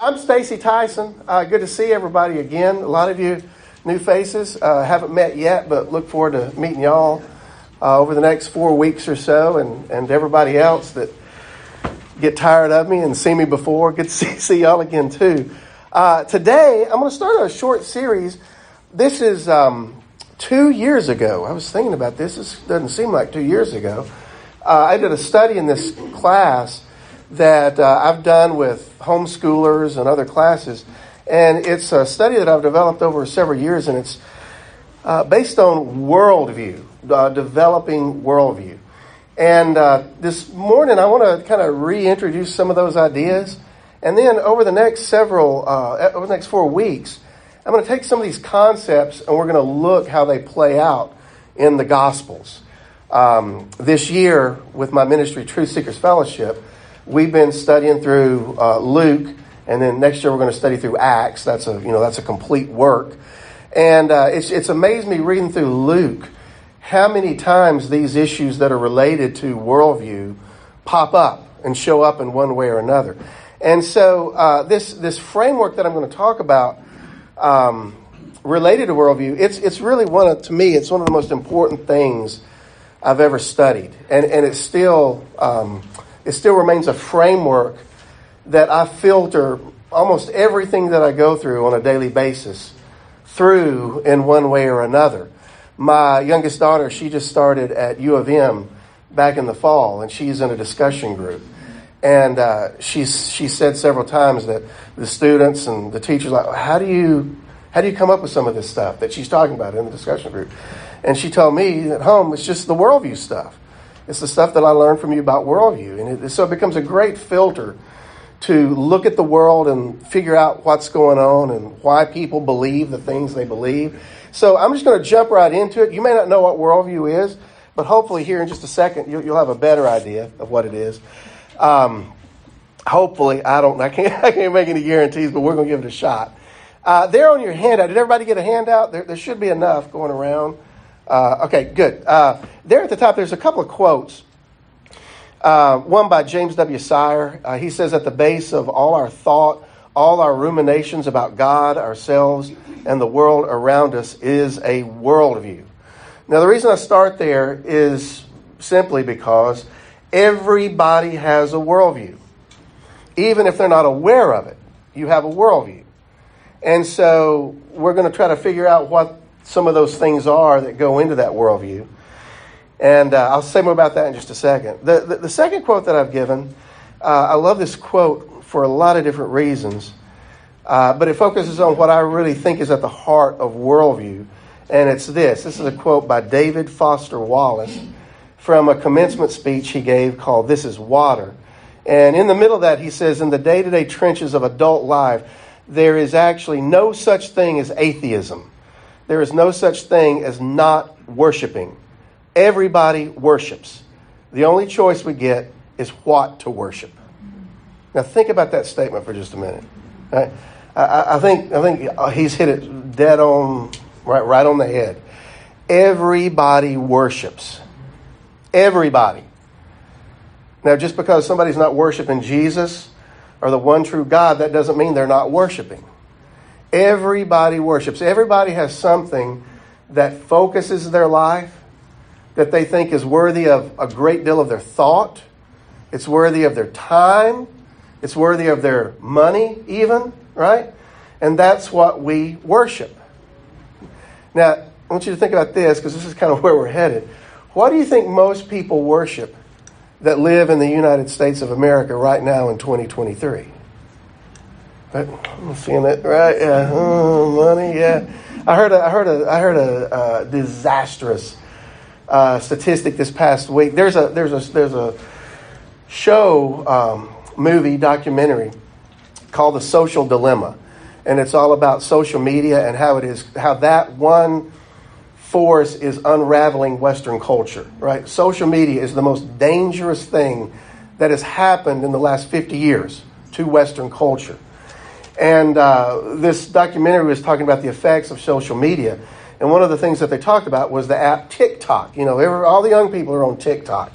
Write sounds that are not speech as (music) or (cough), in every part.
I'm Stacy Tyson. Uh, good to see everybody again. A lot of you new faces. Uh, haven't met yet, but look forward to meeting y'all uh, over the next four weeks or so, and, and everybody else that get tired of me and see me before. Good to (laughs) see, see y'all again too. Uh, today, I'm going to start a short series. This is um, two years ago. I was thinking about this. This doesn't seem like two years ago. Uh, I did a study in this class that uh, I've done with homeschoolers and other classes. And it's a study that I've developed over several years, and it's uh, based on worldview, uh, developing worldview. And uh, this morning, I want to kind of reintroduce some of those ideas. And then over the next several, uh, over the next four weeks, I'm going to take some of these concepts and we're going to look how they play out in the Gospels. Um, this year, with my ministry, Truth Seekers Fellowship, we've been studying through uh, Luke, and then next year we're going to study through Acts. That's a you know that's a complete work, and uh, it's it's amazed me reading through Luke how many times these issues that are related to worldview pop up and show up in one way or another. And so uh, this this framework that I'm going to talk about. Um, related to worldview, it's it's really one of to me it's one of the most important things I've ever studied, and and it's still um, it still remains a framework that I filter almost everything that I go through on a daily basis through in one way or another. My youngest daughter, she just started at U of M back in the fall, and she's in a discussion group. And uh, she's she said several times that the students and the teachers like, how do you how do you come up with some of this stuff that she's talking about in the discussion group? And she told me at home it's just the worldview stuff. It's the stuff that I learned from you about worldview. And it, so it becomes a great filter to look at the world and figure out what's going on and why people believe the things they believe. So I'm just going to jump right into it. You may not know what worldview is, but hopefully here in just a second you'll, you'll have a better idea of what it is. Um, hopefully, I don't. I can't. (laughs) I can't make any guarantees, but we're going to give it a shot. Uh, there on your handout. Did everybody get a handout? There, there should be enough going around. Uh, okay, good. Uh, there at the top, there's a couple of quotes. Uh, one by James W. Sire. Uh, he says, At the base of all our thought, all our ruminations about God, ourselves, and the world around us is a worldview. Now, the reason I start there is simply because everybody has a worldview. Even if they're not aware of it, you have a worldview. And so we're going to try to figure out what some of those things are that go into that worldview. And uh, I'll say more about that in just a second. The, the, the second quote that I've given, uh, I love this quote for a lot of different reasons, uh, but it focuses on what I really think is at the heart of worldview. And it's this this is a quote by David Foster Wallace from a commencement speech he gave called This is Water. And in the middle of that, he says, In the day to day trenches of adult life, there is actually no such thing as atheism. There is no such thing as not worshiping. Everybody worships. The only choice we get is what to worship. Now, think about that statement for just a minute. I, I, I think, I think he's hit it dead on, right, right on the head. Everybody worships. Everybody. Now, just because somebody's not worshiping Jesus or the one true God, that doesn't mean they're not worshiping. Everybody worships. Everybody has something that focuses their life, that they think is worthy of a great deal of their thought. It's worthy of their time. It's worthy of their money, even, right? And that's what we worship. Now, I want you to think about this because this is kind of where we're headed. What do you think most people worship that live in the United States of America right now in 2023? I'm seeing it right. Yeah, oh, money. Yeah, I heard. A, I heard. A, I heard a, a disastrous uh, statistic this past week. There's a there's a there's a show um, movie documentary called The Social Dilemma, and it's all about social media and how it is how that one force is unraveling Western culture. Right, social media is the most dangerous thing that has happened in the last 50 years to Western culture. And uh, this documentary was talking about the effects of social media. And one of the things that they talked about was the app TikTok. You know, all the young people are on TikTok.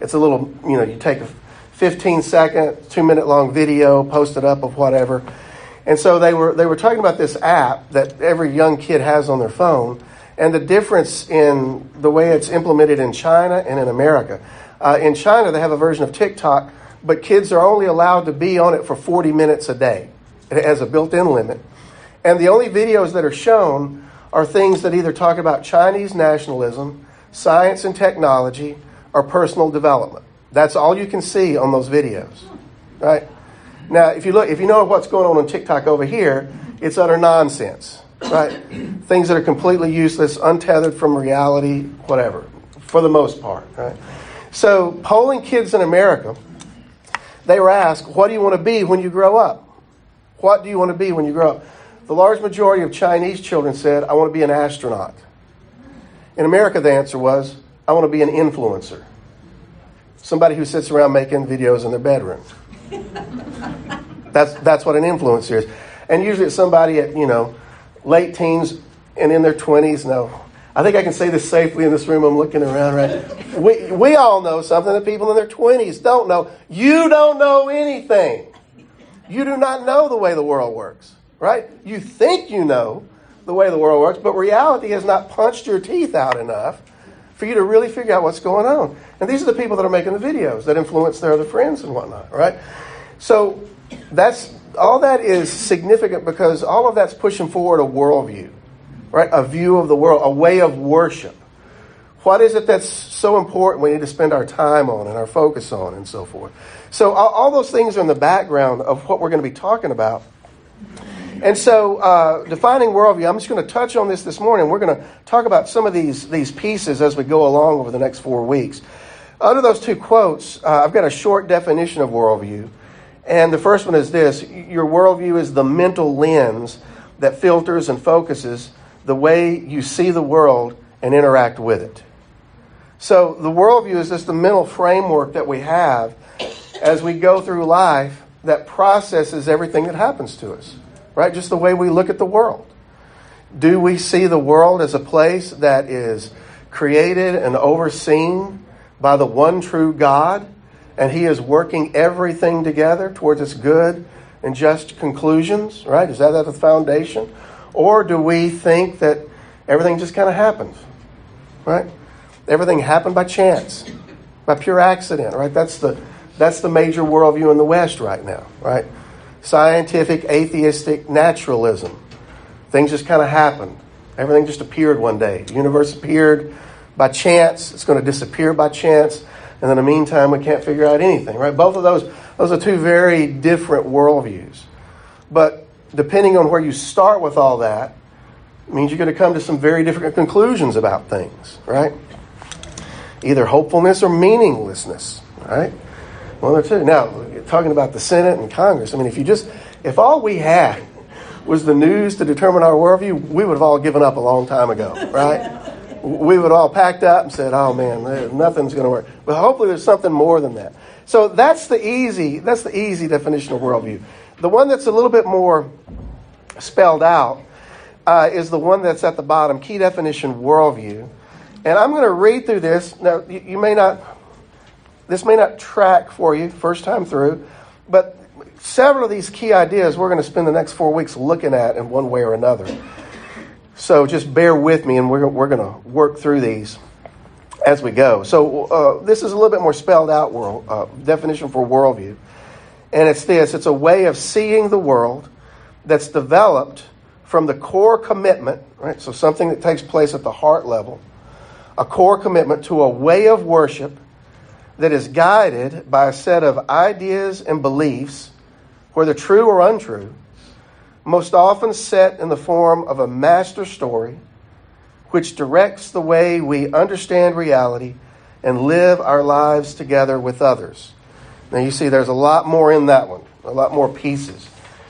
It's a little, you know, you take a 15 second, two minute long video, post it up of whatever. And so they were, they were talking about this app that every young kid has on their phone and the difference in the way it's implemented in China and in America. Uh, in China, they have a version of TikTok, but kids are only allowed to be on it for 40 minutes a day. It has a built in limit. And the only videos that are shown are things that either talk about Chinese nationalism, science and technology, or personal development. That's all you can see on those videos. Right? Now, if you look, if you know what's going on on TikTok over here, it's utter nonsense, right? (coughs) Things that are completely useless, untethered from reality, whatever, for the most part, right? So, polling kids in America, they were asked, "What do you want to be when you grow up? What do you want to be when you grow up?" The large majority of Chinese children said, "I want to be an astronaut." In America, the answer was, "I want to be an influencer." Somebody who sits around making videos in their bedroom. (laughs) That's, that's what an influencer is. And usually it's somebody at, you know, late teens and in their 20s. No, I think I can say this safely in this room. I'm looking around, right? We, we all know something that people in their 20s don't know. You don't know anything. You do not know the way the world works, right? You think you know the way the world works, but reality has not punched your teeth out enough for you to really figure out what's going on. And these are the people that are making the videos that influence their other friends and whatnot, right? So that's all that is significant because all of that's pushing forward a worldview, right? A view of the world, a way of worship. What is it that's so important we need to spend our time on and our focus on and so forth? So all, those things are in the background of what we're going to be talking about. And so, uh, defining worldview, I'm just going to touch on this this morning. We're going to talk about some of these, these pieces as we go along over the next four weeks. Under those two quotes, uh, I've got a short definition of worldview. And the first one is this your worldview is the mental lens that filters and focuses the way you see the world and interact with it. So, the worldview is just the mental framework that we have as we go through life that processes everything that happens to us, right? Just the way we look at the world. Do we see the world as a place that is created and overseen by the one true God? and He is working everything together towards its good and just conclusions, right? Is that at the foundation? Or do we think that everything just kind of happens, right? Everything happened by chance, by pure accident, right? That's the, that's the major worldview in the West right now, right? Scientific, atheistic naturalism. Things just kind of happened. Everything just appeared one day. The universe appeared by chance. It's going to disappear by chance and in the meantime, we can't figure out anything, right? Both of those, those are two very different worldviews. But depending on where you start with all that, means you're going to come to some very different conclusions about things, right? Either hopefulness or meaninglessness, right? One or two. Now, talking about the Senate and Congress, I mean, if you just, if all we had was the news to determine our worldview, we would have all given up a long time ago, right? we would all packed up and said, "Oh man, nothing's going to work." But hopefully, there's something more than that. So that's the easy. That's the easy definition of worldview. The one that's a little bit more spelled out uh, is the one that's at the bottom. Key definition: worldview. And I'm going to read through this. Now, you, you may not. This may not track for you first time through, but several of these key ideas we're going to spend the next four weeks looking at in one way or another. So just bear with me, and we're, we're going to work through these as we go. So uh, this is a little bit more spelled out world uh, definition for worldview, and it's this: it's a way of seeing the world that's developed from the core commitment, right? So something that takes place at the heart level, a core commitment to a way of worship that is guided by a set of ideas and beliefs, whether true or untrue most often set in the form of a master story which directs the way we understand reality and live our lives together with others. Now, you see, there's a lot more in that one, a lot more pieces.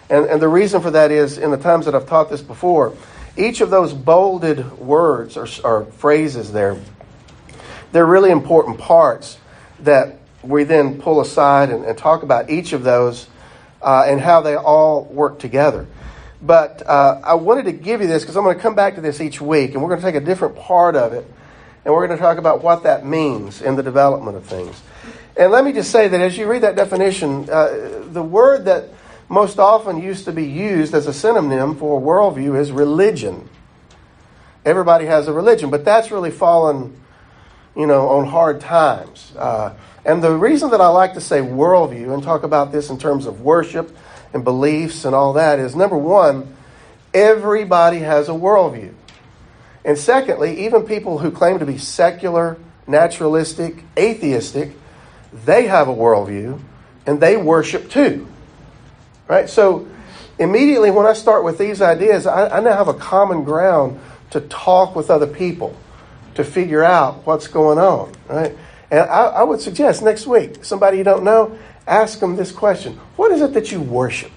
And, and the reason for that is, in the times that I've taught this before, each of those bolded words or, or phrases there, they're really important parts that we then pull aside and, and talk about each of those uh, and how they all work together. But uh, I wanted to give you this because I'm going to come back to this each week, and we're going to take a different part of it, and we're going to talk about what that means in the development of things. And let me just say that as you read that definition, uh, the word that most often used to be used as a synonym for worldview is religion. Everybody has a religion, but that's really fallen, you know, on hard times. Uh, and the reason that I like to say worldview and talk about this in terms of worship and beliefs and all that is number one, everybody has a worldview. And secondly, even people who claim to be secular, naturalistic, atheistic, they have a worldview and they worship too. Right? So immediately when I start with these ideas, I, I now have a common ground to talk with other people to figure out what's going on. Right? And I, I would suggest next week, somebody you don't know, ask them this question What is it that you worship?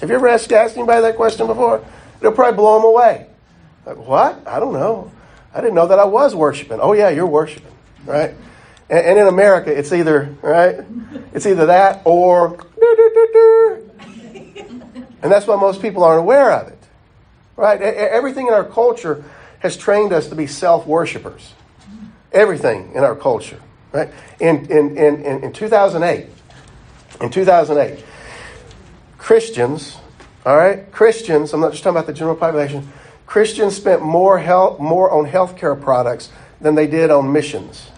Have you ever asked, asked anybody that question before? It'll probably blow them away. Like, what? I don't know. I didn't know that I was worshiping. Oh, yeah, you're worshiping, right? And, and in America, it's either, right? It's either that or. And that's why most people aren't aware of it, right? Everything in our culture has trained us to be self worshippers. Everything in our culture, right? In, in, in, in 2008, in 2008, Christians, all right, Christians, I'm not just talking about the general population, Christians spent more, health, more on healthcare products than they did on missions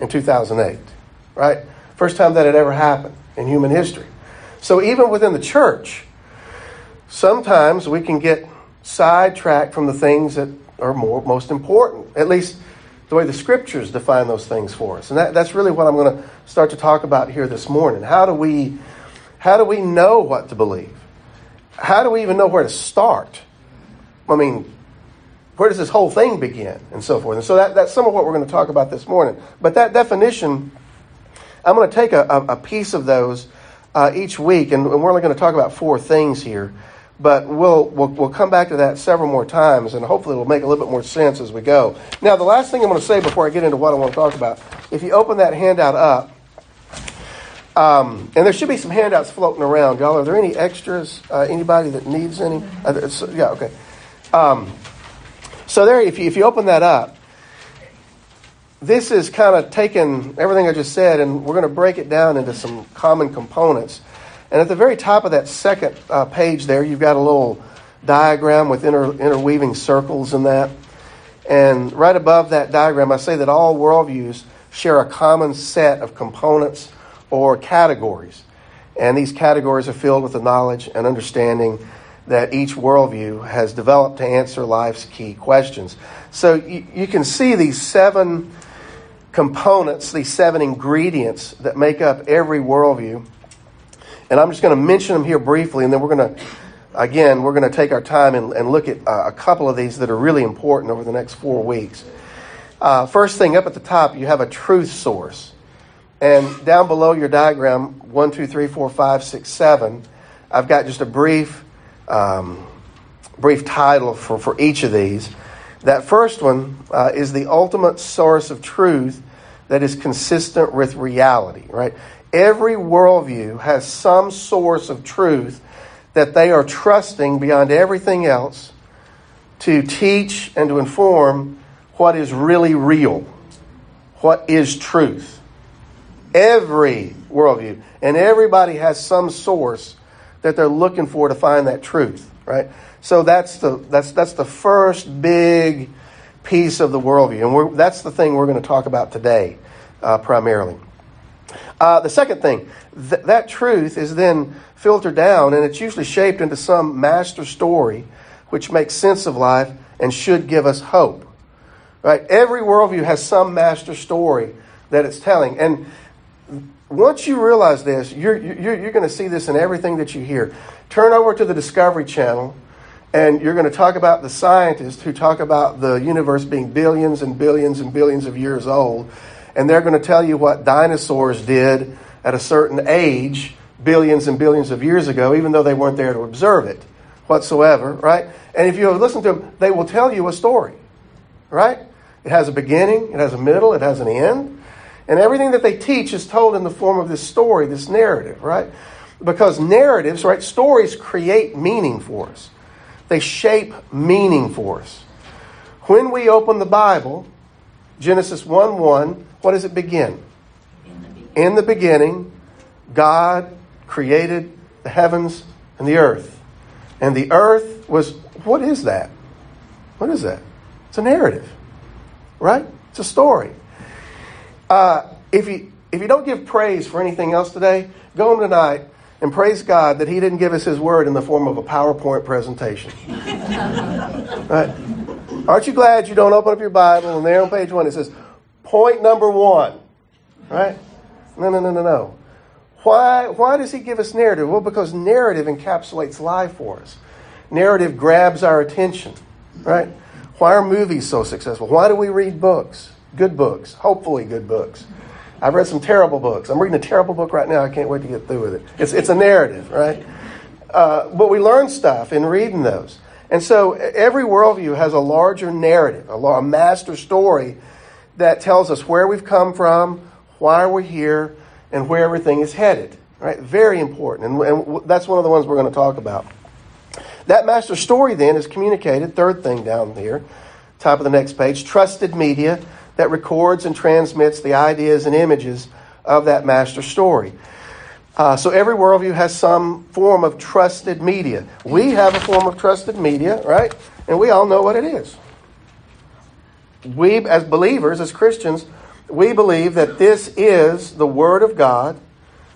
in 2008, right? First time that had ever happened in human history. So even within the church, sometimes we can get sidetracked from the things that are more, most important, at least the way the scriptures define those things for us. And that, that's really what I'm going to start to talk about here this morning. How do we, how do we know what to believe? How do we even know where to start? I mean, where does this whole thing begin? And so forth. And so that, that's some of what we're going to talk about this morning. But that definition, I'm going to take a, a, piece of those uh, each week, and, and we're only going to talk about four things here. But we'll, we'll, we'll come back to that several more times, and hopefully it'll make a little bit more sense as we go. Now, the last thing I'm going to say before I get into what I want to talk about, if you open that handout up, um, and there should be some handouts floating around, y'all. Are there any extras? Uh, anybody that needs any? Uh, yeah, okay. Um, so there, if you, if you open that up, this is kind of taken everything I just said, and we're going to break it down into some common components. And at the very top of that second uh, page there, you've got a little diagram with inter- interweaving circles in that. And right above that diagram, I say that all worldviews share a common set of components or categories. And these categories are filled with the knowledge and understanding that each worldview has developed to answer life's key questions. So you, you can see these seven components, these seven ingredients that make up every worldview. And I'm just going to mention them here briefly, and then we're going to, again, we're going to take our time and, and look at uh, a couple of these that are really important over the next four weeks. Uh, first thing up at the top, you have a truth source. And down below your diagram, one, two, three, four, five, six, seven, I've got just a brief, um, brief title for, for each of these. That first one uh, is the ultimate source of truth that is consistent with reality, right? Every worldview has some source of truth that they are trusting beyond everything else to teach and to inform what is really real, what is truth. Every worldview. And everybody has some source that they're looking for to find that truth, right? So that's the, that's, that's the first big piece of the worldview. And that's the thing we're going to talk about today, uh, primarily. Uh, the second thing, th- that truth is then filtered down, and it's usually shaped into some master story which makes sense of life and should give us hope. Right? Every worldview has some master story that it's telling. And once you realize this, you're, you're, you're going to see this in everything that you hear. Turn over to the Discovery Channel, and you're going to talk about the scientists who talk about the universe being billions and billions and billions of years old and they're going to tell you what dinosaurs did at a certain age billions and billions of years ago, even though they weren't there to observe it whatsoever, right? And if you listen to them, they will tell you a story, right? It has a beginning, it has a middle, it has an end. And everything that they teach is told in the form of this story, this narrative, right? Because narratives, right, stories create meaning for us. They shape meaning for us. When we open the Bible, Genesis 1 1, what does it begin? In the beginning, God created the heavens and the earth. And the earth was, what is that? What is that? It's a narrative, right? It's a story. Uh, if, you, if you don't give praise for anything else today, go home tonight and praise God that He didn't give us His word in the form of a PowerPoint presentation. (laughs) right? Aren't you glad you don't open up your Bible and there on page one it says, point number one? Right? No, no, no, no, no. Why, why does he give us narrative? Well, because narrative encapsulates life for us. Narrative grabs our attention, right? Why are movies so successful? Why do we read books? Good books, hopefully good books. I've read some terrible books. I'm reading a terrible book right now. I can't wait to get through with it. It's, it's a narrative, right? Uh, but we learn stuff in reading those. And so every worldview has a larger narrative, a, a master story that tells us where we've come from, why we're here, and where everything is headed. Right? Very important. And, and that's one of the ones we're going to talk about. That master story then is communicated, third thing down here, top of the next page, trusted media that records and transmits the ideas and images of that master story. Uh, so every worldview has some form of trusted media. We have a form of trusted media, right? And we all know what it is. We, as believers, as Christians, we believe that this is the Word of God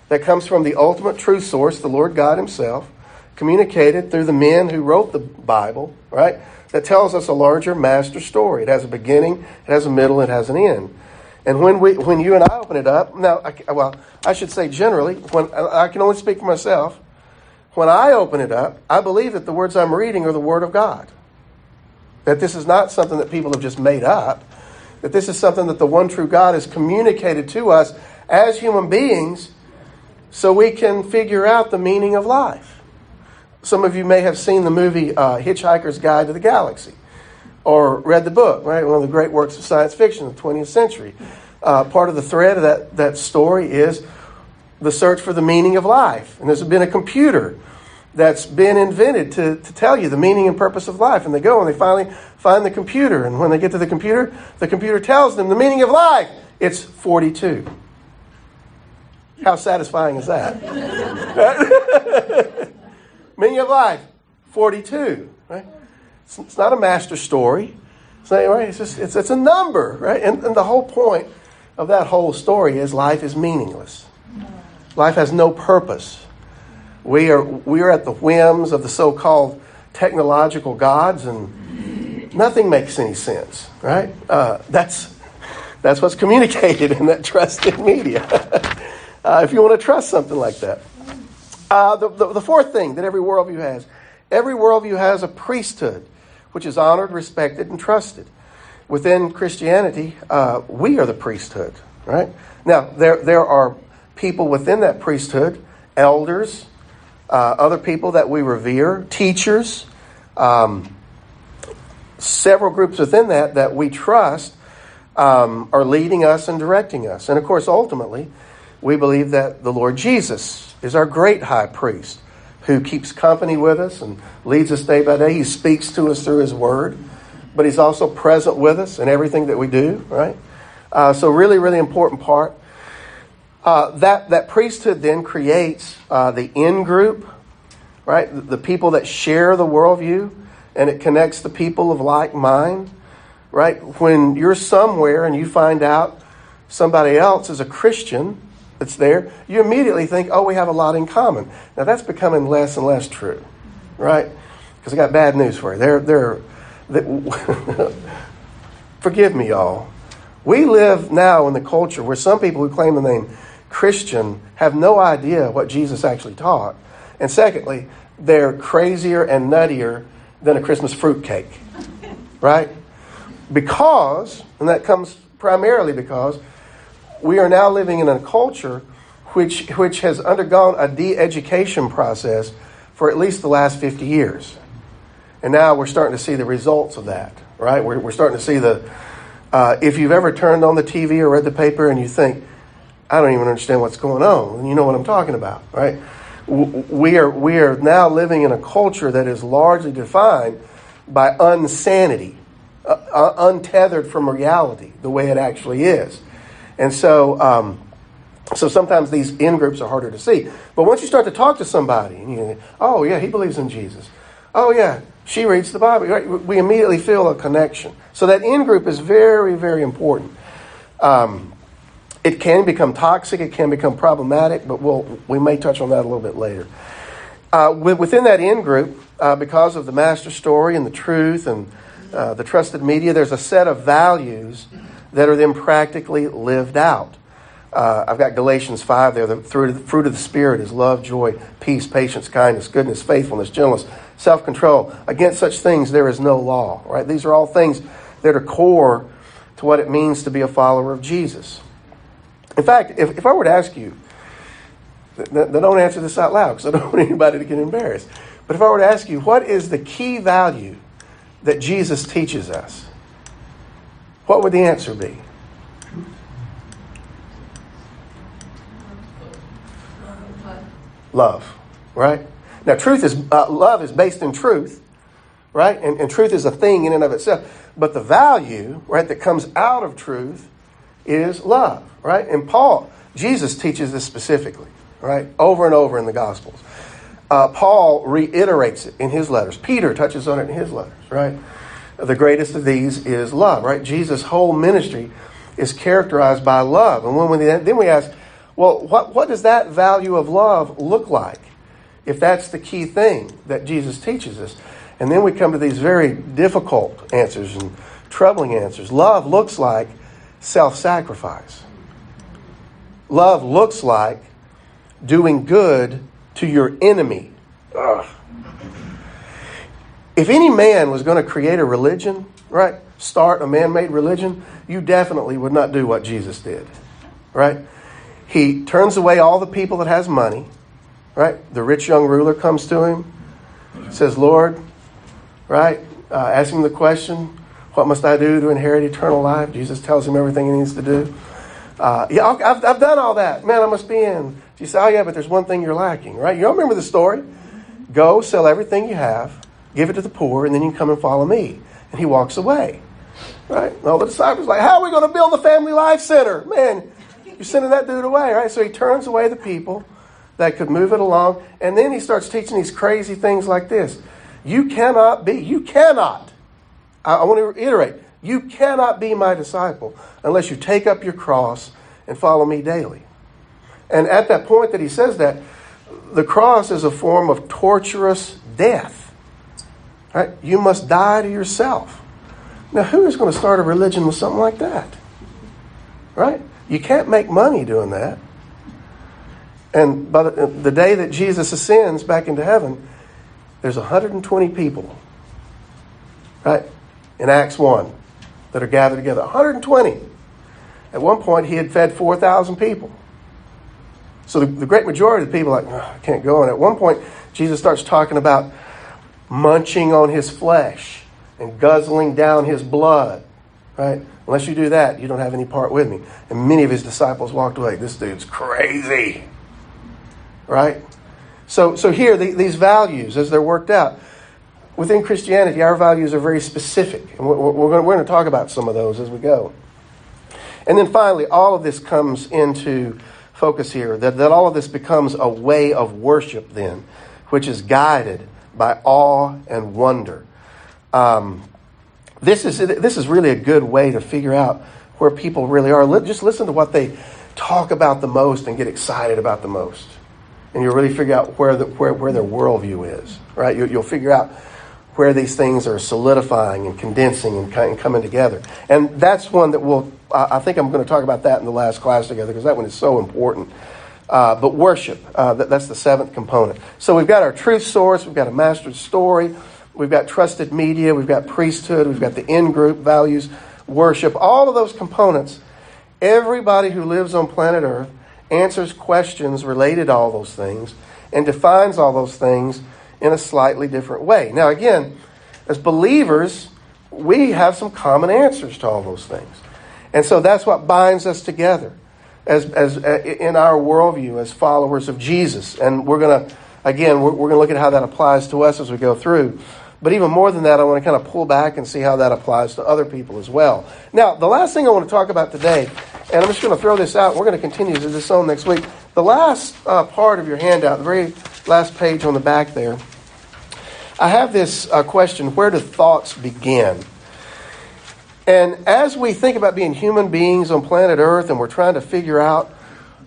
that comes from the ultimate truth source, the Lord God Himself, communicated through the men who wrote the Bible, right? That tells us a larger master story. It has a beginning, it has a middle, it has an end. And when we, when you and I open it up, now, I, well, I should say generally, when I can only speak for myself. When I open it up, I believe that the words I'm reading are the Word of God. That this is not something that people have just made up that this is something that the one true God has communicated to us as human beings so we can figure out the meaning of life. Some of you may have seen the movie uh, Hitchhiker's Guide to the Galaxy or read the book, right? One of the great works of science fiction of the 20th century. Uh, part of the thread of that, that story is the search for the meaning of life. And there's been a computer that's been invented to, to tell you the meaning and purpose of life. And they go and they finally find the computer. And when they get to the computer, the computer tells them the meaning of life. It's 42. How satisfying is that? (laughs) meaning of life, 42. Right? It's, it's, not a master story. It's, not, right? it's, just, it's, it's a number, right? And, and the whole point of that whole story is life is meaningless. Life has no purpose. We are, we are at the whims of the so called technological gods, and nothing makes any sense, right? Uh, that's, that's what's communicated in that trusted media. (laughs) uh, if you want to trust something like that. Uh, the, the, the fourth thing that every worldview has every worldview has a priesthood, which is honored, respected, and trusted. Within Christianity, uh, we are the priesthood, right? Now, there, there are people within that priesthood, elders, uh, other people that we revere, teachers, um, several groups within that that we trust um, are leading us and directing us. And of course, ultimately, we believe that the Lord Jesus is our great high priest who keeps company with us and leads us day by day. He speaks to us through His Word, but He's also present with us in everything that we do, right? Uh, so, really, really important part. Uh, that, that priesthood then creates uh, the in group, right? The, the people that share the worldview, and it connects the people of like mind, right? When you're somewhere and you find out somebody else is a Christian that's there, you immediately think, oh, we have a lot in common. Now, that's becoming less and less true, right? Because I got bad news for you. They're, they're, they, (laughs) forgive me, y'all. We live now in the culture where some people who claim the name Christian have no idea what Jesus actually taught. And secondly, they're crazier and nuttier than a Christmas fruitcake. Right? Because, and that comes primarily because we are now living in a culture which, which has undergone a de education process for at least the last 50 years. And now we're starting to see the results of that, right? We're, we're starting to see the. Uh, if you've ever turned on the TV or read the paper and you think, I don't even understand what's going on. You know what I'm talking about, right? We are, we are now living in a culture that is largely defined by unsanity, uh, uh, untethered from reality, the way it actually is. And so um, So sometimes these in groups are harder to see. But once you start to talk to somebody, and you, oh yeah, he believes in Jesus. Oh yeah, she reads the Bible. Right? We immediately feel a connection. So that in group is very, very important. Um, it can become toxic. It can become problematic. But we'll we may touch on that a little bit later. Uh, within that in group, uh, because of the master story and the truth and uh, the trusted media, there's a set of values that are then practically lived out. Uh, I've got Galatians 5 there. The fruit, of the Spirit is love, joy, peace, patience, kindness, goodness, faithfulness, gentleness, self control. Against such things there is no law, right? These are all things that are core to what it means to be a follower of Jesus. In fact, if, if I were to ask you, then don't answer this out loud because I don't (laughs) want anybody to get embarrassed. But if I were to ask you, what is the key value that Jesus teaches us? What would the answer be? love, right? Now, truth is uh, love is based in truth, right? And, and truth is a thing in and of itself. But the value, right, that comes out of truth is love, right? And Paul, Jesus teaches this specifically, right, over and over in the Gospels. Uh, Paul reiterates it in his letters. Peter touches on it in his letters, right? The greatest of these is love, right? Jesus' whole ministry is characterized by love. And when we, then we ask, well, what, what does that value of love look like if that's the key thing that Jesus teaches us? And then we come to these very difficult answers and troubling answers. Love looks like self sacrifice, love looks like doing good to your enemy. Ugh. If any man was going to create a religion, right, start a man made religion, you definitely would not do what Jesus did, right? He turns away all the people that has money, right? The rich young ruler comes to him, says, Lord, right? Uh, the question, what must I do to inherit eternal life? Jesus tells him everything he needs to do. Uh, yeah, I've, I've done all that. Man, I must be in. Said, oh, yeah, but there's one thing you're lacking, right? You all remember the story? Go, sell everything you have, give it to the poor, and then you come and follow me. And he walks away, right? And all the disciples like, how are we going to build the family life center? Man, you're sending that dude away, right? So he turns away the people that could move it along. And then he starts teaching these crazy things like this. You cannot be, you cannot, I, I want to reiterate, you cannot be my disciple unless you take up your cross and follow me daily. And at that point that he says that, the cross is a form of torturous death. Right? You must die to yourself. Now, who is going to start a religion with something like that? Right? You can't make money doing that. And by the, the day that Jesus ascends back into heaven, there's 120 people, right, in Acts 1 that are gathered together. 120. At one point, he had fed 4,000 people. So the, the, great majority of the people like, oh, I can't go. And at one point, Jesus starts talking about munching on his flesh and guzzling down his blood, right? Unless you do that, you don't have any part with me. And many of his disciples walked away. This dude's crazy. Right? So, so here, the, these values, as they're worked out, within Christianity, our values are very specific. And we're, we're, going, to talk about some of those as we go. And then finally, all of this comes into focus here that, that all of this becomes a way of worship, then, which is guided by awe and wonder. Um, this is, this is really a good way to figure out where people really are. Just listen to what they talk about the most and get excited about the most. And you'll really figure out where, the, where, where their worldview is, right? You, will figure out where these things are solidifying and condensing and, coming together. And that's one that we'll, I think I'm going to talk about that in the last class together because that one is so important. Uh, but worship, uh, that, that's the seventh component. So we've got our truth source, we've got a mastered story, We've got trusted media, we've got priesthood, we've got the in group values, worship, all of those components. Everybody who lives on planet Earth answers questions related to all those things and defines all those things in a slightly different way. Now, again, as believers, we have some common answers to all those things. And so that's what binds us together as, as uh, in our worldview as followers of Jesus. And we're going to, again, we're, we're going to look at how that applies to us as we go through. But even more than that, I want to kind of pull back and see how that applies to other people as well. Now, the last thing I want to talk about today, And I'm just going to throw this out. We're going to continue to this on next week. The last uh, part of your handout, the very last page on the back there, I have this uh, question where do thoughts begin? And as we think about being human beings on planet Earth and we're trying to figure out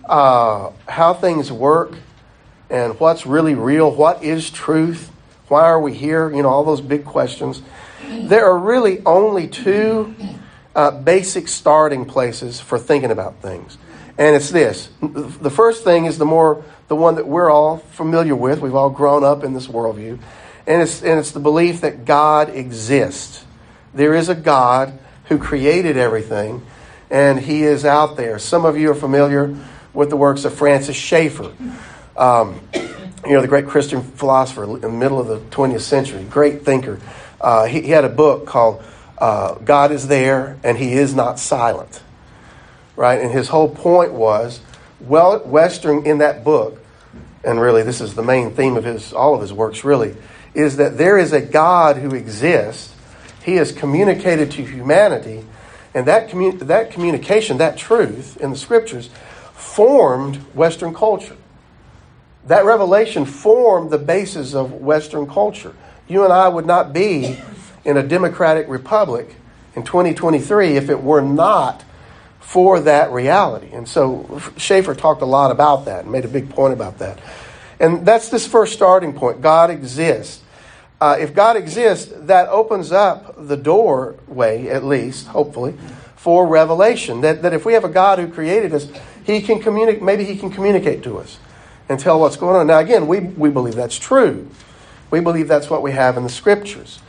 uh, how things work and what's really real, what is truth, why are we here, you know, all those big questions, there are really only two uh, basic starting places for thinking about things. And it's this. The first thing is the more the one that we're all familiar with. We've all grown up in this worldview. And it's, and it's the belief that God exists. There is a God who created everything, and He is out there. Some of you are familiar with the works of Francis Schaeffer. Um, you know, the great Christian philosopher in the middle of the 20th century, great thinker. Uh, he, he, had a book called uh, God is There and He is Not Silent. Right? And his whole point was, well, Western in that book, and really this is the main theme of his all of his works really, is that there is a God who exists. He has communicated to humanity, and that, commun- that communication, that truth in the scriptures, formed Western culture. That revelation formed the basis of Western culture. You and I would not be in a democratic republic in 2023 if it were not for that reality. And so Schaeffer talked a lot about that and made a big point about that. And that's this first starting point God exists. Uh, if God exists, that opens up the doorway, at least, hopefully, for revelation. That, that if we have a God who created us, He can communicate, maybe He can communicate to us and tell what's going on. Now, again, we, we believe that's true. We believe that's what we have in the scriptures.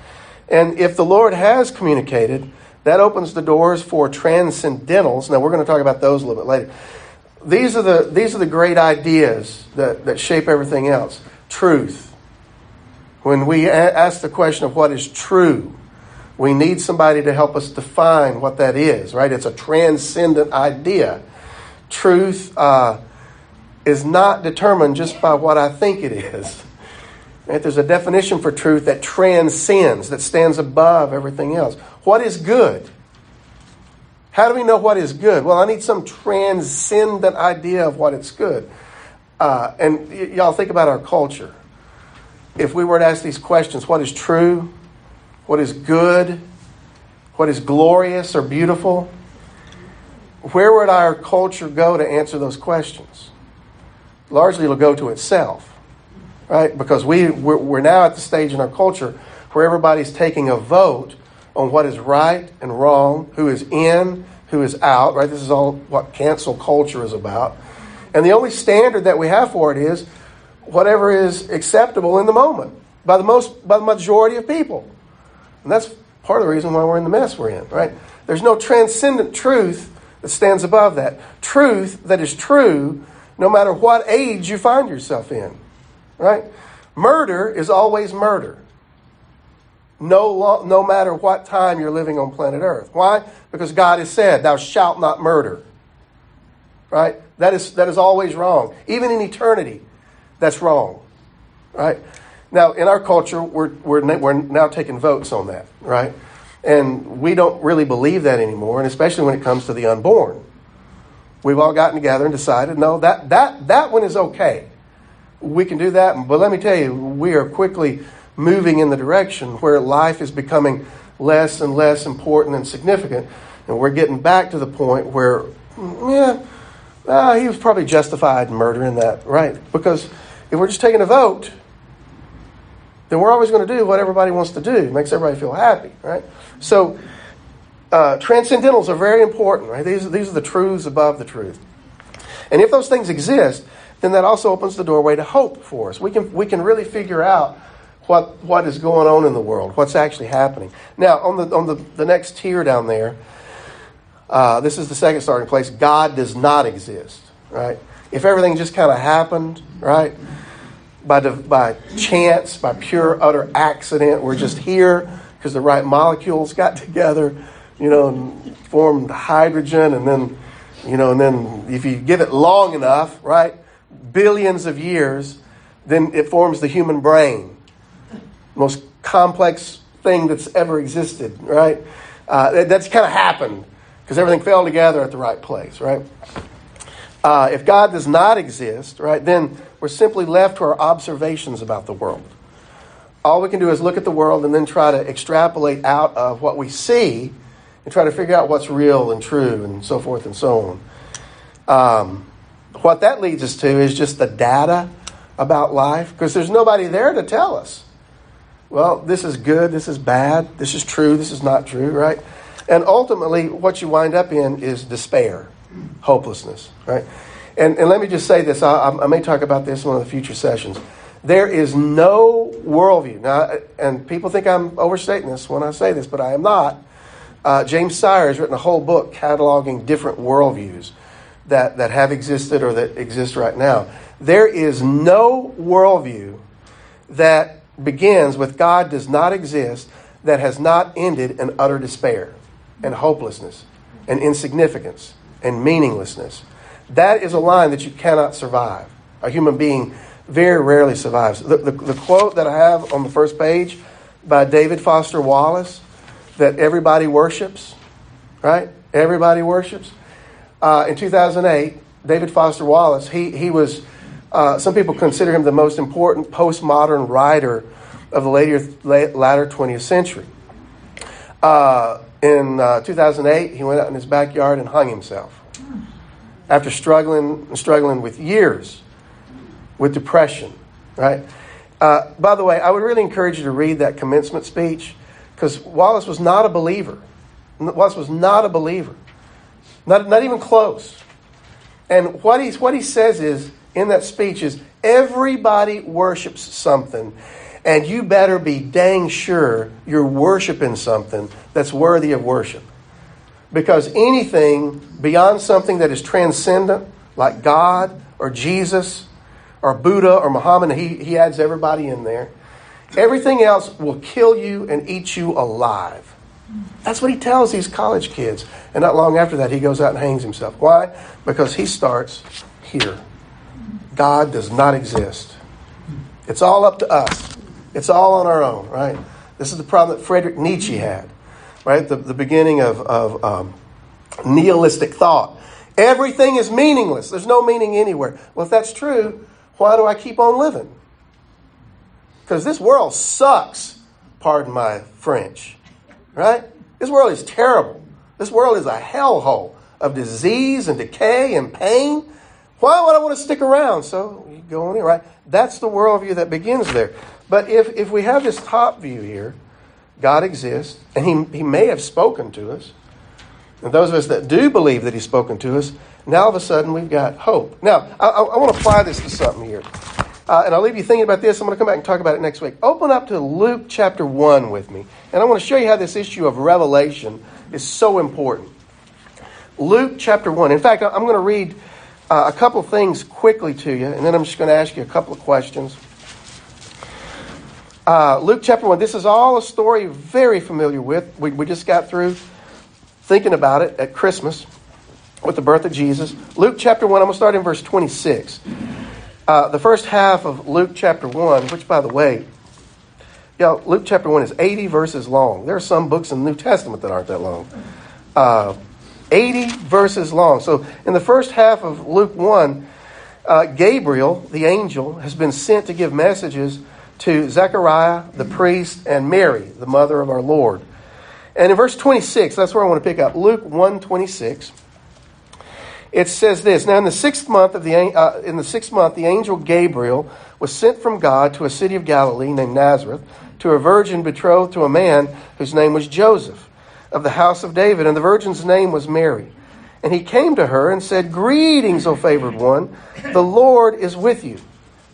And if the Lord has communicated, that opens the doors for transcendentals. Now, we're going to talk about those a little bit later. These are the, these are the great ideas that, that shape everything else. Truth. When we ask the question of what is true, we need somebody to help us define what that is, right? It's a transcendent idea. Truth uh, is not determined just by what I think it is. (laughs) Right? There's a definition for truth that transcends, that stands above everything else. What is good? How do we know what is good? Well, I need some transcendent idea of what it's good. Uh, and y- y'all think about our culture. If we were to ask these questions, what is true? What is good? What is glorious or beautiful? Where would our culture go to answer those questions? Largely, it'll go to itself right? Because we, we're, we're now at the stage in our culture where everybody's taking a vote on what is right and wrong, who is in, who is out, right? This is all what cancel culture is about. And the only standard that we have for it is whatever is acceptable in the moment by the most by the majority of people. And that's part of the reason why we're in the mess we're in, right? There's no transcendent truth that stands above that. Truth that is true no matter what age you find yourself in. Right? Murder is always murder. No, no matter what time you're living on planet Earth. Why? Because God has said, Thou shalt not murder. Right? That is, that is always wrong. Even in eternity, that's wrong. Right? Now, in our culture, we're, we're, we're now taking votes on that. Right? And we don't really believe that anymore, and especially when it comes to the unborn. We've all gotten together and decided, no, that, that, that one is okay we can do that. But let me tell you, we are quickly moving in the direction where life is becoming less and less important and significant. And we're getting back to the point where, yeah, uh, he was probably justified in murdering that, right? Because if we're just taking a vote, then we're always going to do what everybody wants to do. It makes everybody feel happy, right? So, uh, transcendentals are very important, right? These, these are the truths above the truth. And if those things exist, then that also opens the doorway to hope for us. We can, we can really figure out what, what is going on in the world, what's actually happening. Now, on the, on the, the next tier down there, uh, this is the second starting place. God does not exist, right? If everything just kind of happened, right, by, by chance, by pure, utter accident, we're just here because the right molecules got together, you know, and formed hydrogen, and then, you know, and then if you give it long enough, right, billions of years, then it forms the human brain. Most complex thing that's ever existed, right? Uh, that's kind of happened because everything fell together at the right place, right? Uh, if God does not exist, right, then we're simply left to our observations about the world. All we can do is look at the world and then try to extrapolate out of what we see and try to figure out what's real and true and so forth and so on. Um, what that leads us to is just the data about life because there's nobody there to tell us. Well, this is good, this is bad, this is true, this is not true, right? And ultimately, what you wind up in is despair, hopelessness, right? And, and let me just say this I, I may talk about this in one of the future sessions. There is no worldview. Now, and people think I'm overstating this when I say this, but I am not. Uh, James Sire has written a whole book cataloging different worldviews that, that have existed or that exist right now. There is no worldview that begins with God does not exist that has not ended in utter despair and hopelessness and insignificance and meaninglessness. That is a line that you cannot survive. A human being very rarely survives. The, the, the, quote that I have on the first page by David Foster Wallace that everybody worships, right? Everybody worships. Uh, in 2008, David Foster Wallace, he, he was, uh, some people consider him the most important postmodern writer of the later, latter 20th century. Uh, in uh, 2008, he went out in his backyard and hung himself after struggling and struggling with years with depression. Right. Uh, by the way, I would really encourage you to read that commencement speech because Wallace was not a believer. Wallace was not a believer, not not even close. And what he what he says is in that speech is everybody worships something and you better be dang sure you're worshiping something that's worthy of worship. Because anything beyond something that is transcendent, like God or Jesus or Buddha or Muhammad, he, he adds everybody in there, everything else will kill you and eat you alive. That's what he tells these college kids. And not long after that, he goes out and hangs himself. Why? Because he starts here. God does not exist. It's all up to us. It's all on our own, right? This is the problem that Friedrich Nietzsche had, right? The, the beginning of, of um, nihilistic thought. Everything is meaningless. There's no meaning anywhere. Well, if that's true, why do I keep on living? Because this world sucks, pardon my French, right? This world is terrible. This world is a hellhole of disease and decay and pain. Why would I want to stick around? So you go on here, right? That's the worldview that begins there. But if, if we have this top view here, God exists, and he, he may have spoken to us. And those of us that do believe that He's spoken to us, now all of a sudden we've got hope. Now, I, I, I want to apply this to something here. Uh, and I'll leave you thinking about this. I'm going to come back and talk about it next week. Open up to Luke chapter 1 with me. And I want to show you how this issue of revelation is so important. Luke chapter 1. In fact, I'm going to read uh, a couple things quickly to you, and then I'm just going to ask you a couple of questions. Uh, Luke chapter 1, this is all a story very familiar with. We, we just got through thinking about it at Christmas with the birth of Jesus. Luke chapter 1, I'm going to start in verse 26. Uh, the first half of Luke chapter 1, which, by the way, yeah, Luke chapter 1 is 80 verses long. There are some books in the New Testament that aren't that long. Uh, 80 verses long. So, in the first half of Luke 1, uh, Gabriel, the angel, has been sent to give messages to Zechariah the priest and Mary, the mother of our Lord. And in verse 26, that's where I want to pick up. Luke 1 26. It says this Now, in the sixth month of the uh, in the sixth month, the angel Gabriel was sent from God to a city of Galilee named Nazareth to a virgin betrothed to a man whose name was Joseph of the house of David, and the virgin's name was Mary. And he came to her and said, Greetings, O favored one, the Lord is with you.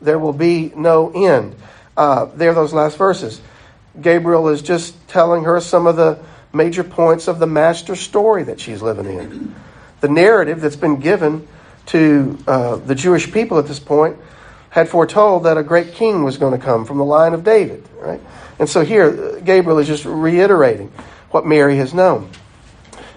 there will be no end. Uh, there, are those last verses. Gabriel is just telling her some of the major points of the master story that she's living in. the narrative that's been given to uh, the Jewish people at this point had foretold that a great king was going to come from the line of David, right? And so here, Gabriel is just reiterating what Mary has known.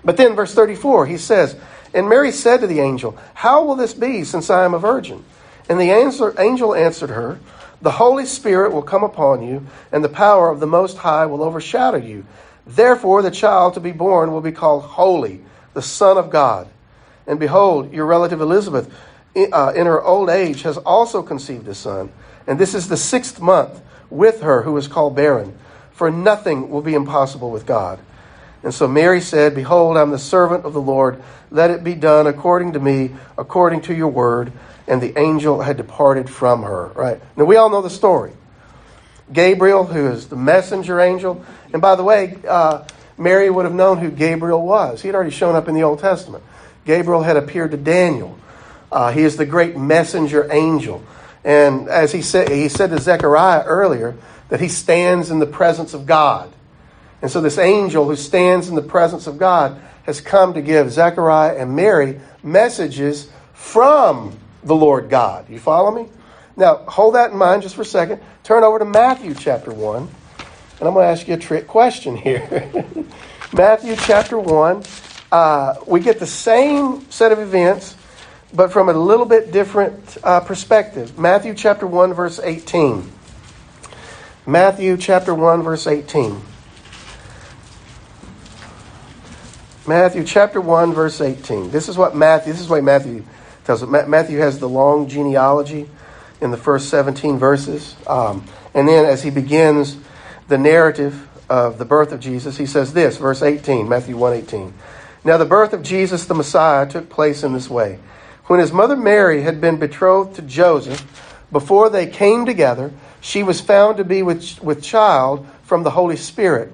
But then, verse 34, he says, And Mary said to the angel, How will this be since I am a virgin? And the angel answered her, The Holy Spirit will come upon you, and the power of the Most High will overshadow you. Therefore, the child to be born will be called Holy, the Son of God. And behold, your relative Elizabeth, uh, in her old age, has also conceived a son. And this is the sixth month with her who is called barren. For nothing will be impossible with God. And so Mary said, Behold, I'm the servant of the Lord. Let it be done according to me, according to your word. And the angel had departed from her. Right? Now, we all know the story. Gabriel, who is the messenger angel. And by the way, uh, Mary would have known who Gabriel was. He had already shown up in the Old Testament. Gabriel had appeared to Daniel. Uh, he is the great messenger angel. And as he said, he said to Zechariah earlier that he stands in the presence of God. And so this angel who stands in the presence of God has come to give Zechariah and Mary messages from the Lord God. You follow me? Now, hold that in mind just for a second. Turn over to Matthew chapter 1. And I'm going to ask you a trick question here. (laughs) Matthew chapter 1. Uh, we get the same set of events but from a little bit different uh, perspective. Matthew chapter 1, verse 18. Matthew chapter 1, verse 18. Matthew chapter 1, verse 18. This is what Matthew, this is what Matthew tells. Matthew has the long genealogy in the first 17 verses. Um, and then as he begins the narrative of the birth of Jesus, he says this, verse 18, Matthew 1 18. Now the birth of Jesus the Messiah took place in this way. When his mother Mary had been betrothed to Joseph, before they came together, she was found to be with, with child from the Holy Spirit.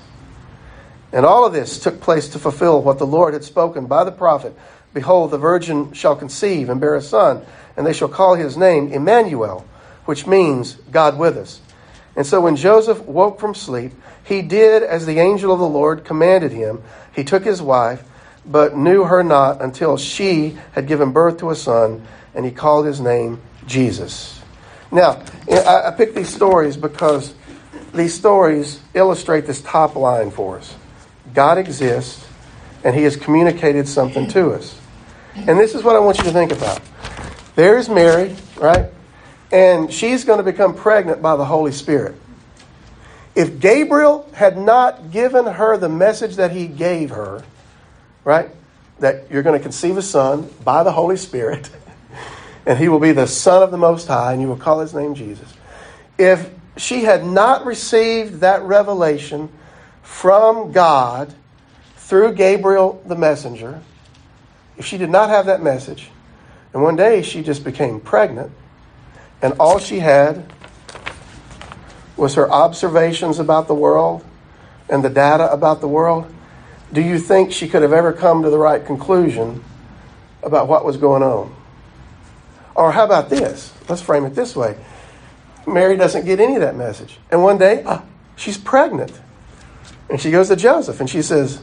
And all of this took place to fulfill what the Lord had spoken by the prophet Behold, the virgin shall conceive and bear a son, and they shall call his name Emmanuel, which means God with us. And so when Joseph woke from sleep, he did as the angel of the Lord commanded him. He took his wife but knew her not until she had given birth to a son, and he called his name Jesus. Now, I picked these stories because these stories illustrate this top line for us God exists, and he has communicated something to us. And this is what I want you to think about. There's Mary, right? And she's going to become pregnant by the Holy Spirit. If Gabriel had not given her the message that he gave her, right? That you're going to conceive a son by the Holy Spirit, (laughs) and he will be the Son of the Most High, and you will call his name Jesus. If she had not received that revelation from God through Gabriel the messenger, if she did not have that message, and one day she just became pregnant, and all she had was her observations about the world and the data about the world, do you think she could have ever come to the right conclusion about what was going on? Or how about this? Let's frame it this way Mary doesn't get any of that message. And one day, uh, she's pregnant. And she goes to Joseph and she says,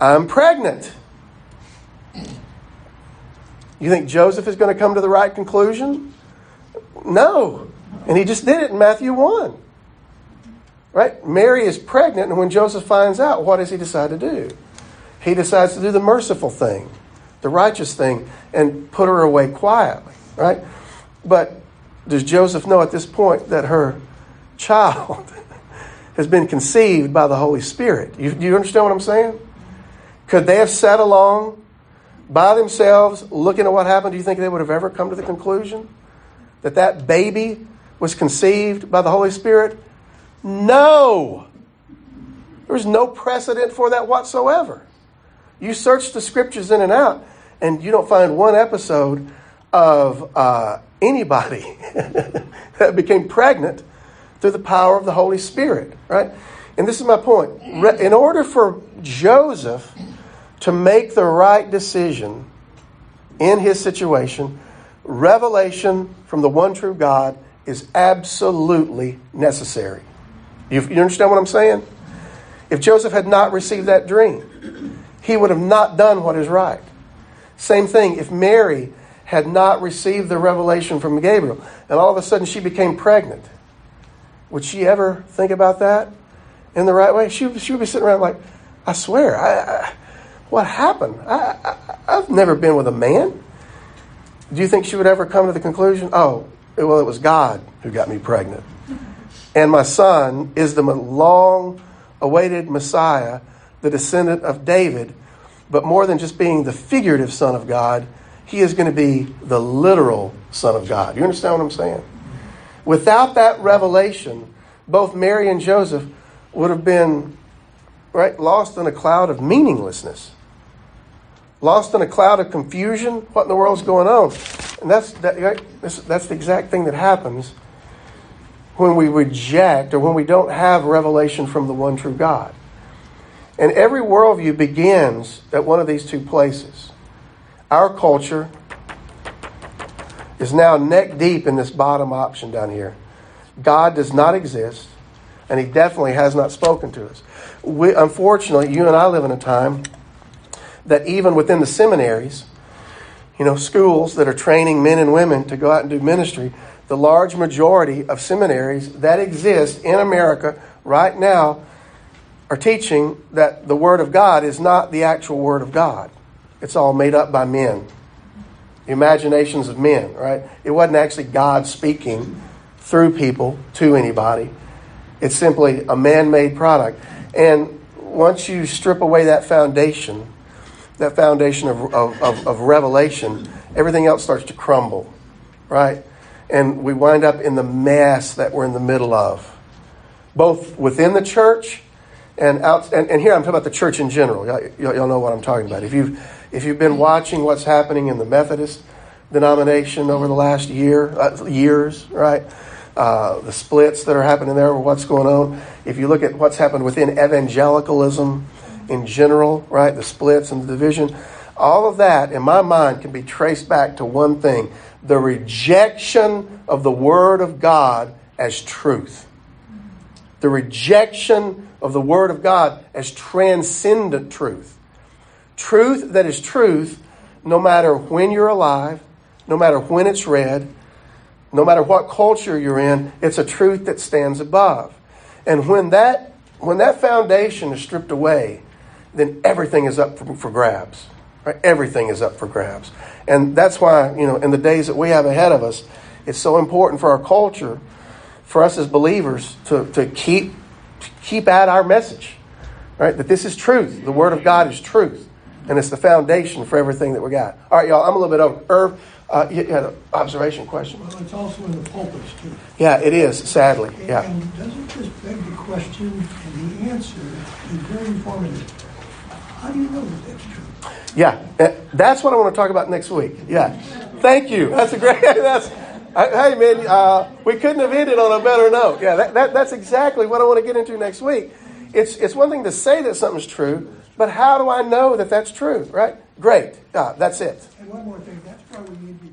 I'm pregnant. You think Joseph is going to come to the right conclusion? No. And he just did it in Matthew 1. Right? Mary is pregnant, and when Joseph finds out, what does he decide to do? He decides to do the merciful thing, the righteous thing, and put her away quietly, right? But does Joseph know at this point that her (laughs) child has been conceived by the Holy Spirit? You, you understand what I'm saying? Could they have sat along by themselves looking at what happened? Do you think they would have ever come to the conclusion that that baby was conceived by the Holy Spirit? No. There was no precedent for that whatsoever. You search the scriptures in and out, and you don't find one episode of uh, anybody (laughs) that became pregnant through the power of the Holy Spirit, right? And this is my point. In order for Joseph to make the right decision in his situation, revelation from the one true God is absolutely necessary. You, you understand what I'm saying? If Joseph had not received that dream, he would have not done what is right. Same thing, if Mary had not received the revelation from Gabriel and all of a sudden she became pregnant, would she ever think about that in the right way? She, she would be sitting around like, I swear, I, I, what happened? I, I, I've never been with a man. Do you think she would ever come to the conclusion, oh, well, it was God who got me pregnant? And my son is the long awaited Messiah, the descendant of David. But more than just being the figurative Son of God, he is going to be the literal Son of God. You understand what I'm saying? Without that revelation, both Mary and Joseph would have been right lost in a cloud of meaninglessness lost in a cloud of confusion what in the world's going on and that's that, that's the exact thing that happens when we reject or when we don't have revelation from the one true God. And every worldview begins at one of these two places. Our culture is now neck deep in this bottom option down here. God does not exist, and He definitely has not spoken to us. We, unfortunately, you and I live in a time that even within the seminaries, you know, schools that are training men and women to go out and do ministry, the large majority of seminaries that exist in America right now are teaching that the Word of God is not the actual Word of God. It's all made up by men, imaginations of men, right? It wasn't actually God speaking through people to anybody. It's simply a man made product. And once you strip away that foundation, that foundation of, of, of, of revelation, everything else starts to crumble, right? and we wind up in the mess that we're in the middle of, both within the church and out. And, and here I'm talking about the church in general. Y'all, y'all, know what I'm talking about. If you've if you've been watching what's happening in the Methodist denomination over the last year, uh, years, right? Uh, the splits that are happening there, what's going on. If you look at what's happened within evangelicalism in general, right? The splits and the division, all of that, in my mind, can be traced back to one thing the rejection of the Word of God as truth. The rejection of the Word of God as transcendent truth. Truth that is truth no matter when you're alive, no matter when it's read, no matter what culture you're in, it's a truth that stands above. And when that, when that foundation is stripped away, then everything is up for, for grabs. Right? Everything is up for grabs. And that's why, you know, in the days that we have ahead of us, it's so important for our culture, for us as believers, to, to keep, keep at our message. Right? That this is truth. The Word of God is truth. And it's the foundation for everything that we got. All right, y'all, I'm a little bit over. Irv, uh, you had an observation question. Well, it's also in the pulpits, too. Yeah, it is, sadly. Yeah. And doesn't this beg the question, and the answer is very informative. How do you know that that's true? Yeah, that's what I want to talk about next week. Yeah, thank you. That's a great. (laughs) That's hey man, uh, we couldn't have ended on a better note. Yeah, that, that, that's exactly what I want to get into next week. It's it's one thing to say that something's true, but how do I know that that's true? Right? Great. Uh, that's it. And one more thing. That's why we need